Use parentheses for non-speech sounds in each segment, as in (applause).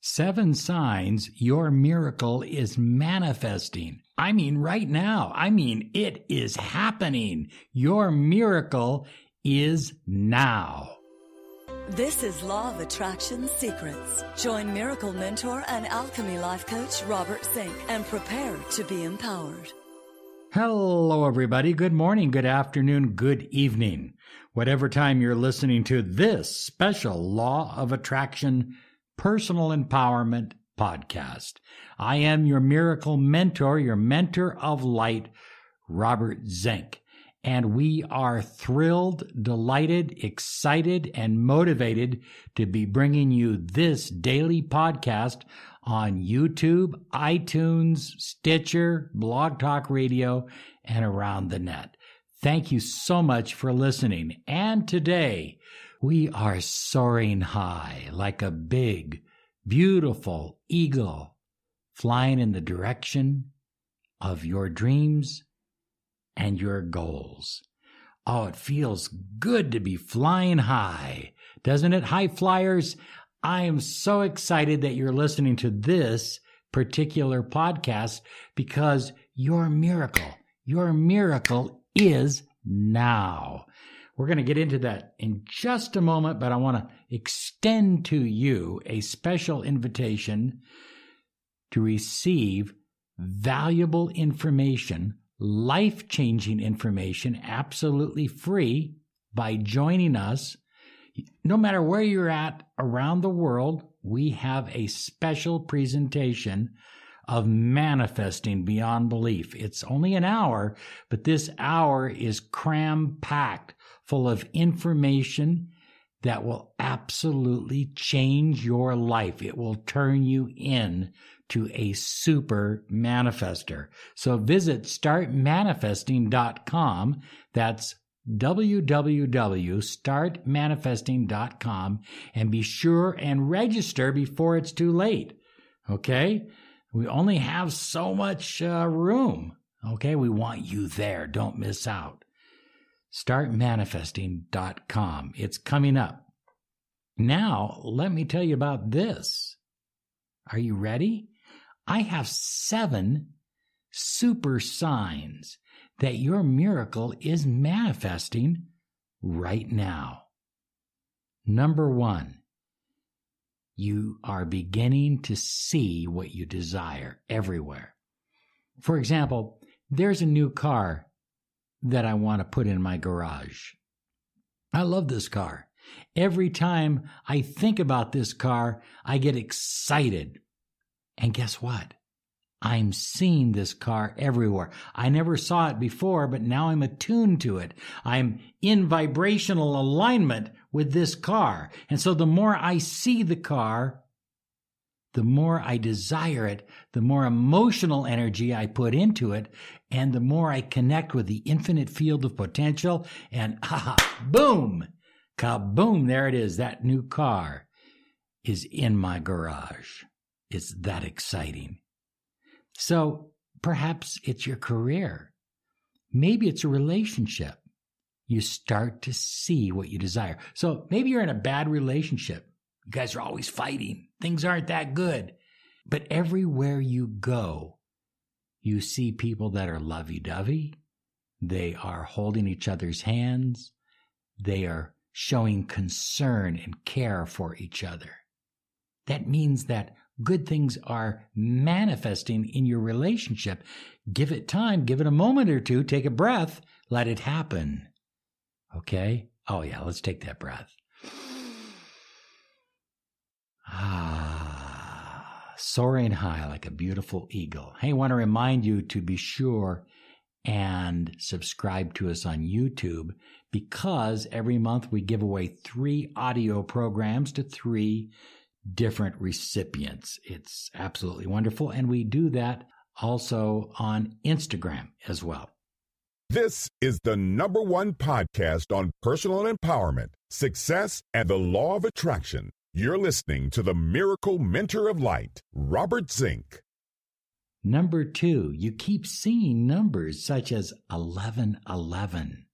Seven signs your miracle is manifesting. I mean, right now. I mean, it is happening. Your miracle is now. This is Law of Attraction Secrets. Join Miracle Mentor and Alchemy Life Coach Robert Zink and prepare to be empowered. Hello, everybody. Good morning, good afternoon, good evening. Whatever time you're listening to this special Law of Attraction Personal Empowerment Podcast. I am your miracle mentor, your mentor of light, Robert Zink. And we are thrilled, delighted, excited, and motivated to be bringing you this daily podcast on YouTube, iTunes, Stitcher, Blog Talk Radio, and around the net. Thank you so much for listening. And today we are soaring high like a big, beautiful eagle flying in the direction of your dreams and your goals. Oh, it feels good to be flying high, doesn't it, high flyers? I am so excited that you're listening to this particular podcast because your miracle, your miracle is now. We're going to get into that in just a moment, but I want to extend to you a special invitation to receive valuable information, life changing information, absolutely free by joining us. No matter where you're at around the world, we have a special presentation of manifesting beyond belief. It's only an hour, but this hour is cram packed full of information that will absolutely change your life. It will turn you in to a super manifester. So visit startmanifesting.com. That's www.startmanifesting.com and be sure and register before it's too late. Okay? We only have so much uh, room. Okay? We want you there. Don't miss out startmanifesting.com. It's coming up. Now, let me tell you about this. Are you ready? I have seven super signs that your miracle is manifesting right now. Number one, you are beginning to see what you desire everywhere. For example, there's a new car that I want to put in my garage. I love this car. Every time I think about this car, I get excited. And guess what? I'm seeing this car everywhere. I never saw it before, but now I'm attuned to it. I'm in vibrational alignment with this car. And so the more I see the car, the more I desire it, the more emotional energy I put into it, and the more I connect with the infinite field of potential, and (laughs) ah, boom, kaboom, there it is. That new car is in my garage. It's that exciting. So perhaps it's your career. Maybe it's a relationship. You start to see what you desire. So maybe you're in a bad relationship. You guys are always fighting. Things aren't that good. But everywhere you go, you see people that are lovey dovey. They are holding each other's hands. They are showing concern and care for each other. That means that good things are manifesting in your relationship. Give it time, give it a moment or two, take a breath, let it happen. Okay? Oh, yeah, let's take that breath. Ah, soaring high like a beautiful eagle. Hey, I want to remind you to be sure and subscribe to us on YouTube because every month we give away three audio programs to three different recipients. It's absolutely wonderful. And we do that also on Instagram as well. This is the number one podcast on personal empowerment, success, and the law of attraction. You're listening to the Miracle Mentor of Light, Robert Zink. Number two, you keep seeing numbers such as 1111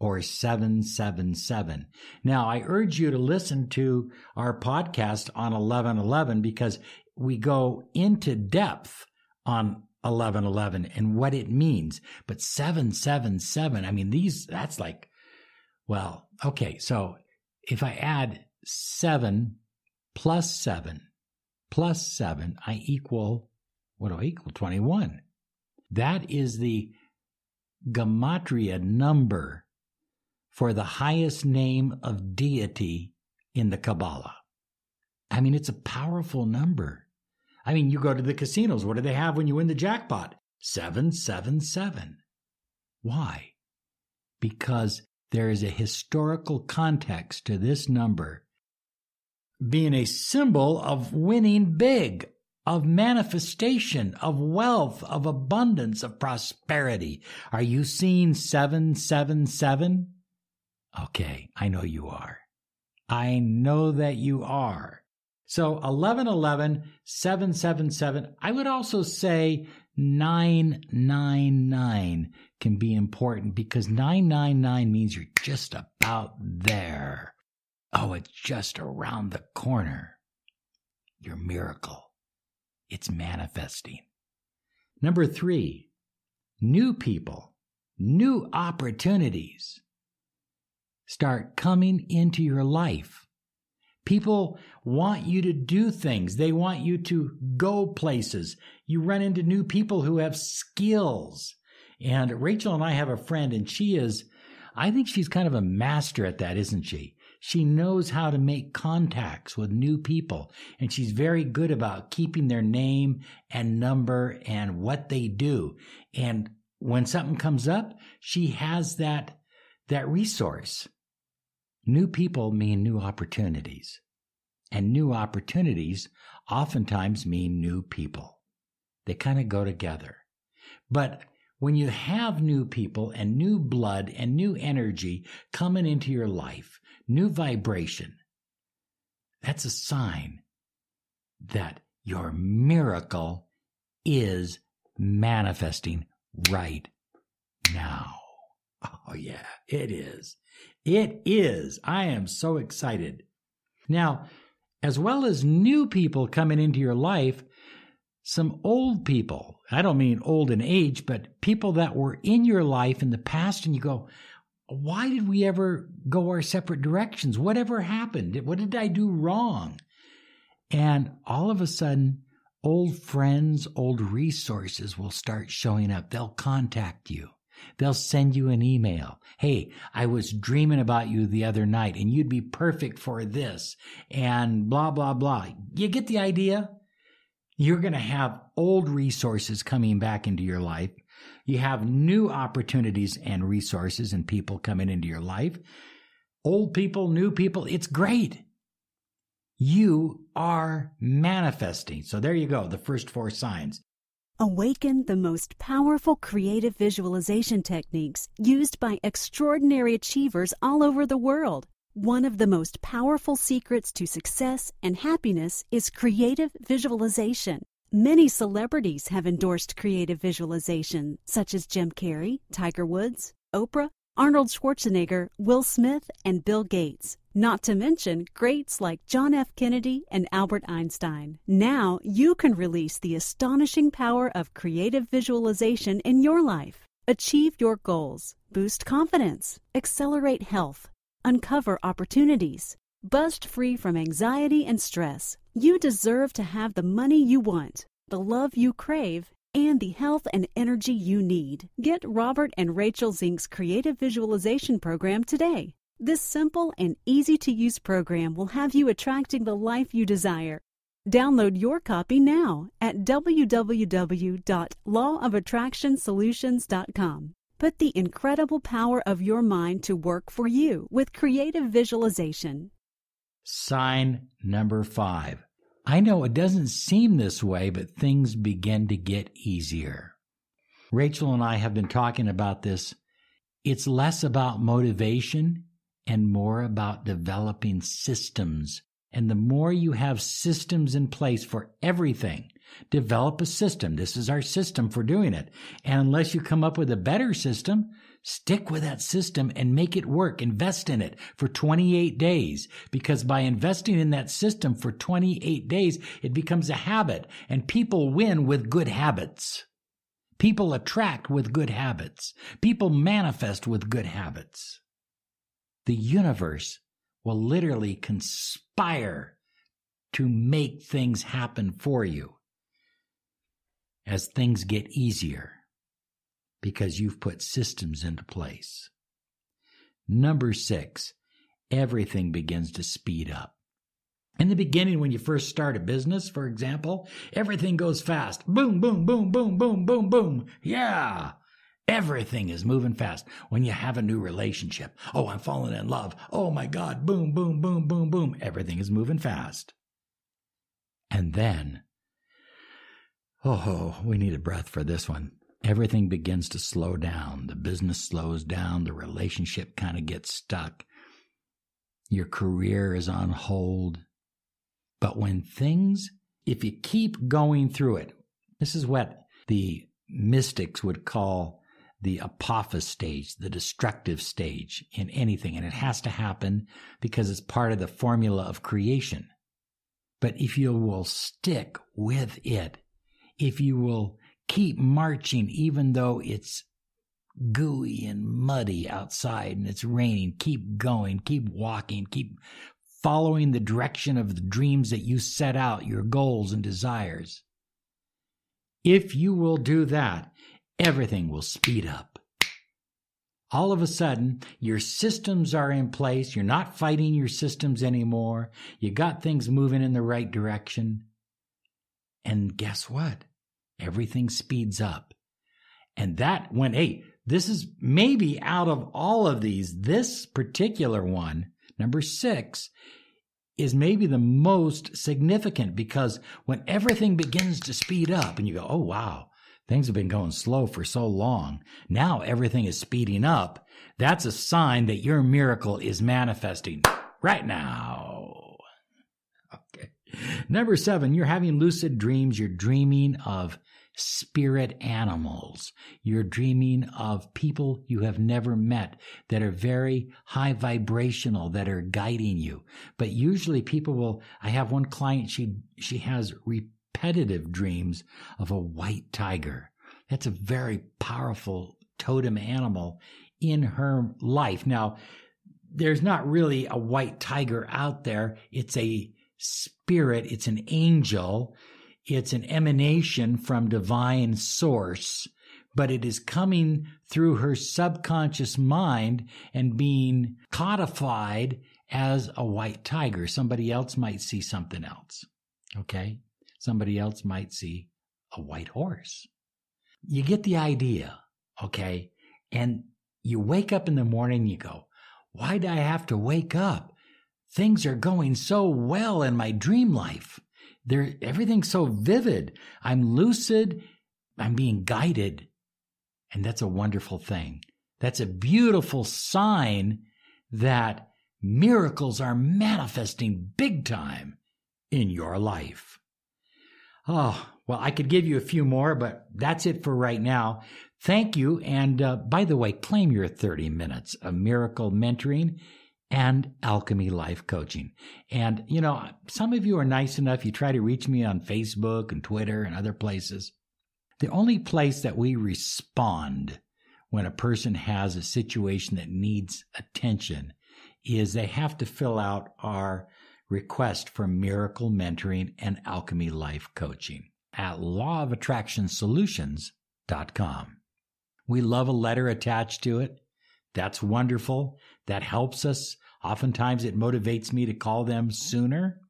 or 777. Now, I urge you to listen to our podcast on 1111 because we go into depth on 1111 and what it means. But 777, I mean, these, that's like, well, okay. So if I add seven plus seven plus seven, I equal, what do I equal? 21. That is the gematria number for the highest name of deity in the Kabbalah. I mean, it's a powerful number. I mean, you go to the casinos. What do they have when you win the jackpot? 777. Why? Because there is a historical context to this number being a symbol of winning big, of manifestation, of wealth, of abundance, of prosperity. Are you seeing 777? Okay, I know you are. I know that you are. So 1111, 777. I would also say 999 can be important because 999 means you're just about there. Oh, it's just around the corner. Your miracle. It's manifesting. Number three, new people, new opportunities start coming into your life. People want you to do things. They want you to go places. You run into new people who have skills. And Rachel and I have a friend and she is, I think she's kind of a master at that, isn't she? She knows how to make contacts with new people and she's very good about keeping their name and number and what they do. And when something comes up, she has that, that resource. New people mean new opportunities, and new opportunities oftentimes mean new people. They kind of go together. But when you have new people and new blood and new energy coming into your life, new vibration, that's a sign that your miracle is manifesting right now. Oh, yeah, it is. It is. I am so excited. Now, as well as new people coming into your life, some old people, I don't mean old in age, but people that were in your life in the past, and you go, why did we ever go our separate directions? Whatever happened? What did I do wrong? And all of a sudden, old friends, old resources will start showing up. They'll contact you. They'll send you an email. Hey, I was dreaming about you the other night and you'd be perfect for this and blah, blah, blah. You get the idea? You're going to have old resources coming back into your life. You have new opportunities and resources and people coming into your life. Old people, new people. It's great. You are manifesting. So there you go. The first four signs. Awaken the most powerful creative visualization techniques used by extraordinary achievers all over the world. One of the most powerful secrets to success and happiness is creative visualization. Many celebrities have endorsed creative visualization, such as Jim Carrey, Tiger Woods, Oprah, Arnold Schwarzenegger, Will Smith, and Bill Gates. Not to mention greats like John F. Kennedy and Albert Einstein. Now you can release the astonishing power of creative visualization in your life. Achieve your goals, boost confidence, accelerate health, uncover opportunities, bust free from anxiety and stress. You deserve to have the money you want, the love you crave, and the health and energy you need. Get Robert and Rachel Zink's Creative Visualization Program today. This simple and easy to use program will have you attracting the life you desire. Download your copy now at www.lawofattractionsolutions.com. Put the incredible power of your mind to work for you with creative visualization. Sign number five. I know it doesn't seem this way, but things begin to get easier. Rachel and I have been talking about this. It's less about motivation and more about developing systems. And the more you have systems in place for everything, develop a system. This is our system for doing it. And unless you come up with a better system, stick with that system and make it work. Invest in it for 28 days because by investing in that system for 28 days, it becomes a habit and people win with good habits. People attract with good habits. People manifest with good habits. The universe will literally conspire to make things happen for you as things get easier because you've put systems into place. Number six, everything begins to speed up. In the beginning, when you first start a business, for example, everything goes fast. Boom, boom, boom, boom, boom, boom, boom. Yeah. Everything is moving fast. When you have a new relationship, oh, I'm falling in love. Oh my God. Boom, boom, boom, boom, boom. Everything is moving fast. And then, oh, we need a breath for this one. Everything begins to slow down. The business slows down. The relationship kind of gets stuck. Your career is on hold. But when things, if you keep going through it, this is what the mystics would call the apophis stage, the destructive stage in anything. And it has to happen because it's part of the formula of creation. But if you will stick with it, if you will keep marching, even though it's gooey and muddy outside and it's raining, keep going, keep walking, keep following the direction of the dreams that you set out, your goals and desires. If you will do that, everything will speed up. All of a sudden, your systems are in place. You're not fighting your systems anymore. You got things moving in the right direction. And guess what? Everything speeds up. And that when, hey, this is maybe out of all of these, this particular one Number six is maybe the most significant because when everything begins to speed up and you go, oh, wow, things have been going slow for so long. Now everything is speeding up. That's a sign that your miracle is manifesting right now. Number seven, you're having lucid dreams. You're dreaming of spirit animals. You're dreaming of people you have never met that are very high vibrational, that are guiding you. But usually people will, I have one client, she, she has repetitive dreams of a white tiger. That's a very powerful totem animal in her life. Now, there's not really a white tiger out there. It's a spirit. It's an angel it's an emanation from divine source, but it is coming through her subconscious mind and being codified as a white tiger. Somebody else might see something else. Okay. Somebody else might see a white horse. You get the idea. Okay. And you wake up in the morning, you go, why do I have to wake up? Things are going so well in my dream life. There, everything's so vivid. I'm lucid. I'm being guided. And that's a wonderful thing. That's a beautiful sign that miracles are manifesting big time in your life. Oh, well, I could give you a few more, but that's it for right now. Thank you. And uh, by the way, claim your 30 minutes of miracle mentoring and Alchemy Life Coaching. And, you know, some of you are nice enough, you try to reach me on Facebook and Twitter and other places. The only place that we respond when a person has a situation that needs attention is they have to fill out our request for miracle mentoring and alchemy life coaching at lawofattractionsolutions.com. We love a letter attached to it. That's wonderful. That helps us. Oftentimes it motivates me to call them sooner,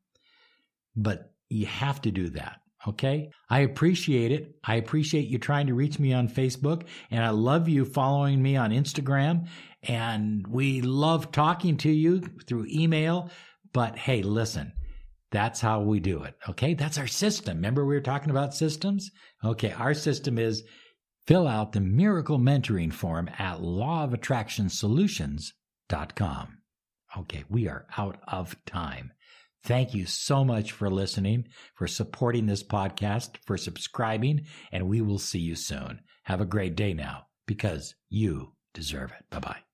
but you have to do that. Okay. I appreciate it. I appreciate you trying to reach me on Facebook and I love you following me on Instagram and we love talking to you through email. But hey, listen, that's how we do it. Okay. That's our system. Remember, we were talking about systems? Okay. Our system is fill out the miracle mentoring form at lawofattractionsolutions.com. Okay. We are out of time. Thank you so much for listening, for supporting this podcast, for subscribing, and we will see you soon. Have a great day now because you deserve it. Bye bye.